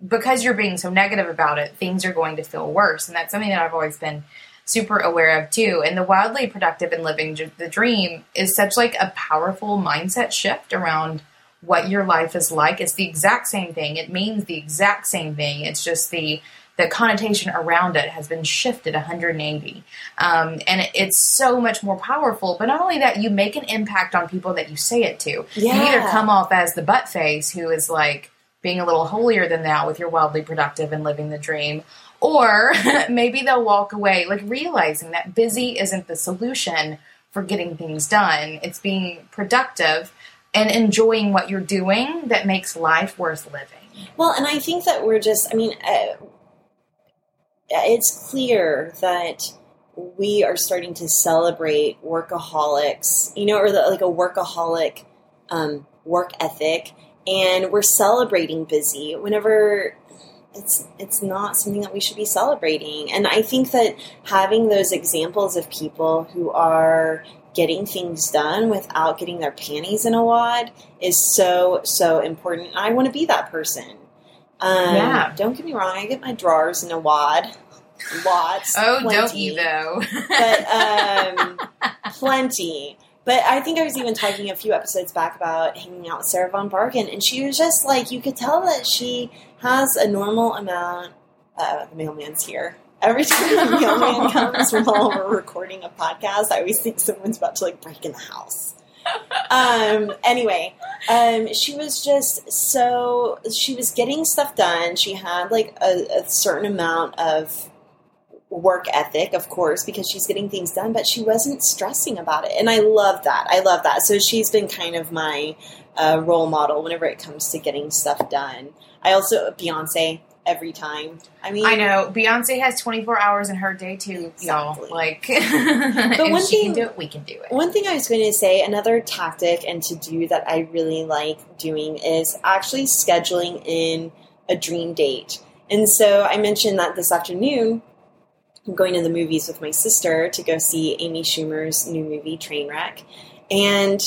because you're being so negative about it, things are going to feel worse, and that's something that I've always been super aware of too. And the wildly productive and living the dream is such like a powerful mindset shift around what your life is like. It's the exact same thing. It means the exact same thing. It's just the the connotation around it has been shifted 180 um, and it, it's so much more powerful but not only that you make an impact on people that you say it to you either come off as the butt face who is like being a little holier than thou with your wildly productive and living the dream or maybe they'll walk away like realizing that busy isn't the solution for getting things done. It's being productive and enjoying what you're doing that makes life worth living. Well, and I think that we're just, I mean, uh, it's clear that we are starting to celebrate workaholics, you know, or the, like a workaholic um, work ethic, and we're celebrating busy. Whenever it's it's not something that we should be celebrating. And I think that having those examples of people who are getting things done without getting their panties in a wad is so so important. I want to be that person. Um, Yeah. Don't get me wrong. I get my drawers in a wad. Lots. oh don't plenty, you though But um, plenty. But I think I was even talking a few episodes back about hanging out with Sarah Von Bargen, and she was just like, you could tell that she has a normal amount. Uh, the mailman's here. Every time the mailman comes while we're recording a podcast, I always think someone's about to like break in the house. um, anyway, um, she was just so she was getting stuff done. She had like a, a certain amount of work ethic, of course, because she's getting things done, but she wasn't stressing about it. And I love that. I love that. So she's been kind of my uh, role model whenever it comes to getting stuff done. I also, Beyonce, every time. I mean, I know Beyonce has 24 hours in her day too, y'all. Exactly. Like, if one thing- can do it, we can do it. One thing I was going to say, another tactic and to do that I really like doing is actually scheduling in a dream date. And so I mentioned that this afternoon I'm going to the movies with my sister to go see Amy Schumer's new movie Trainwreck. And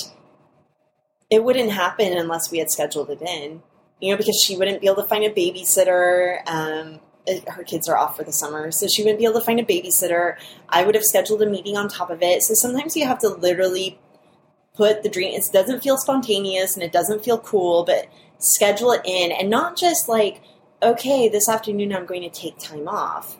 it wouldn't happen unless we had scheduled it in, you know, because she wouldn't be able to find a babysitter. Um, her kids are off for the summer, so she wouldn't be able to find a babysitter. I would have scheduled a meeting on top of it. So sometimes you have to literally put the dream. It doesn't feel spontaneous and it doesn't feel cool, but schedule it in and not just like, okay, this afternoon I'm going to take time off.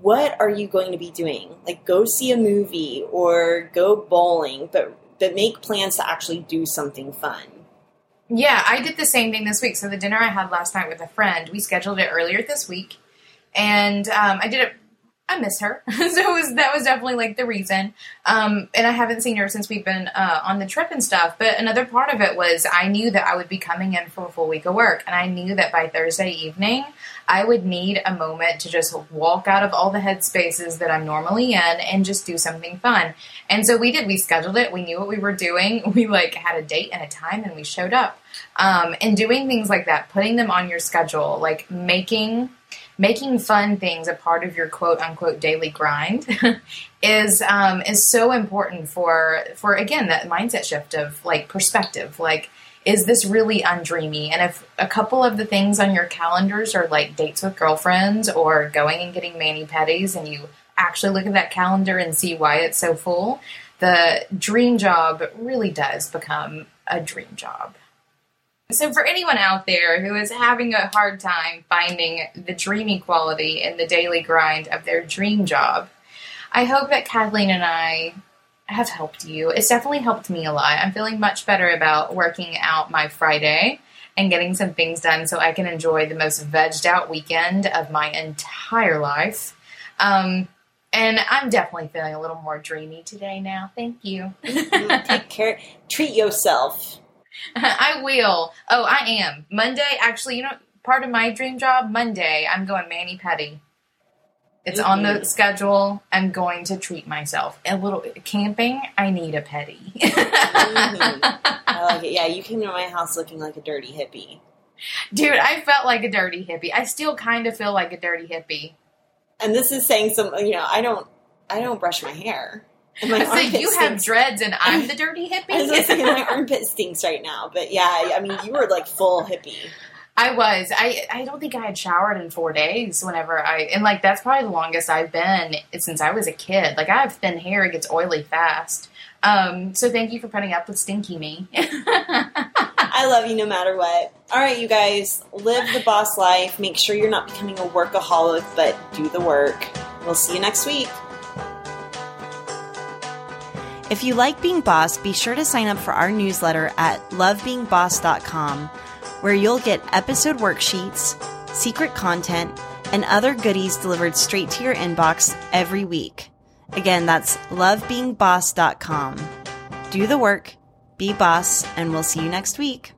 What are you going to be doing? Like, go see a movie or go bowling, but but make plans to actually do something fun. Yeah, I did the same thing this week. So the dinner I had last night with a friend, we scheduled it earlier this week, and um, I did it. I miss her, so was that was definitely like the reason. Um, and I haven't seen her since we've been uh, on the trip and stuff. But another part of it was I knew that I would be coming in for a full week of work, and I knew that by Thursday evening I would need a moment to just walk out of all the headspaces that I'm normally in and just do something fun. And so we did. We scheduled it. We knew what we were doing. We like had a date and a time, and we showed up. Um, and doing things like that, putting them on your schedule, like making making fun things a part of your quote unquote daily grind, is um, is so important for for again that mindset shift of like perspective, like. Is this really undreamy? And if a couple of the things on your calendars are like dates with girlfriends or going and getting mani pedis, and you actually look at that calendar and see why it's so full, the dream job really does become a dream job. So, for anyone out there who is having a hard time finding the dreamy quality in the daily grind of their dream job, I hope that Kathleen and I have helped you. It's definitely helped me a lot. I'm feeling much better about working out my Friday and getting some things done so I can enjoy the most vegged out weekend of my entire life. Um, and I'm definitely feeling a little more dreamy today now. Thank you. Take care. Treat yourself. I will. Oh, I am. Monday, actually, you know, part of my dream job, Monday, I'm going mani petty. It's on the schedule. I'm going to treat myself. A little camping, I need a petty. Mhm. I like it. Yeah, you came to my house looking like a dirty hippie. Dude, I felt like a dirty hippie. I still kind of feel like a dirty hippie. And this is saying some, you know, I don't, I don't brush my hair. And my so armpit you have dreads and I'm the dirty I was hippie? my armpit stinks right now, but yeah, I mean, you were like full hippie. I was. I I don't think I had showered in four days. Whenever I and like that's probably the longest I've been since I was a kid. Like I have thin hair; it gets oily fast. Um, so thank you for putting up with stinky me. I love you no matter what. All right, you guys, live the boss life. Make sure you're not becoming a workaholic, but do the work. We'll see you next week. If you like being boss, be sure to sign up for our newsletter at lovebeingboss.com, where you'll get episode worksheets, secret content, and other goodies delivered straight to your inbox every week. Again, that's lovebeingboss.com. Do the work, be boss, and we'll see you next week.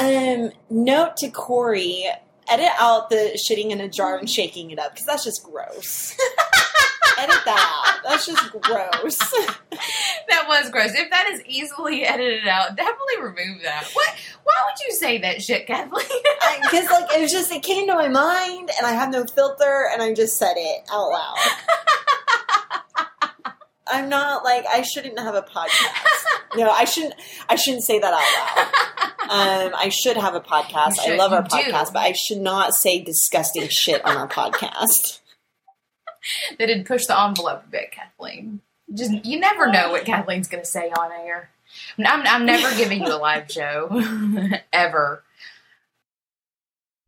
Um, note to Corey, edit out the shitting in a jar and shaking it up because that's just gross. edit that out. That's just gross. that was gross. If that is easily edited out, definitely remove that. What? Why would you say that shit, Kathleen? Because like it was just it came to my mind and I have no filter and I just said it out loud. I'm not like I shouldn't have a podcast. No, I shouldn't. I shouldn't say that out loud. Um, I should have a podcast. I love our You do. podcast, but I should not say disgusting shit on our podcast. They did push the envelope a bit, Kathleen. Just you never know what Kathleen's going to say on air. I'm, I'm never giving you a live show ever.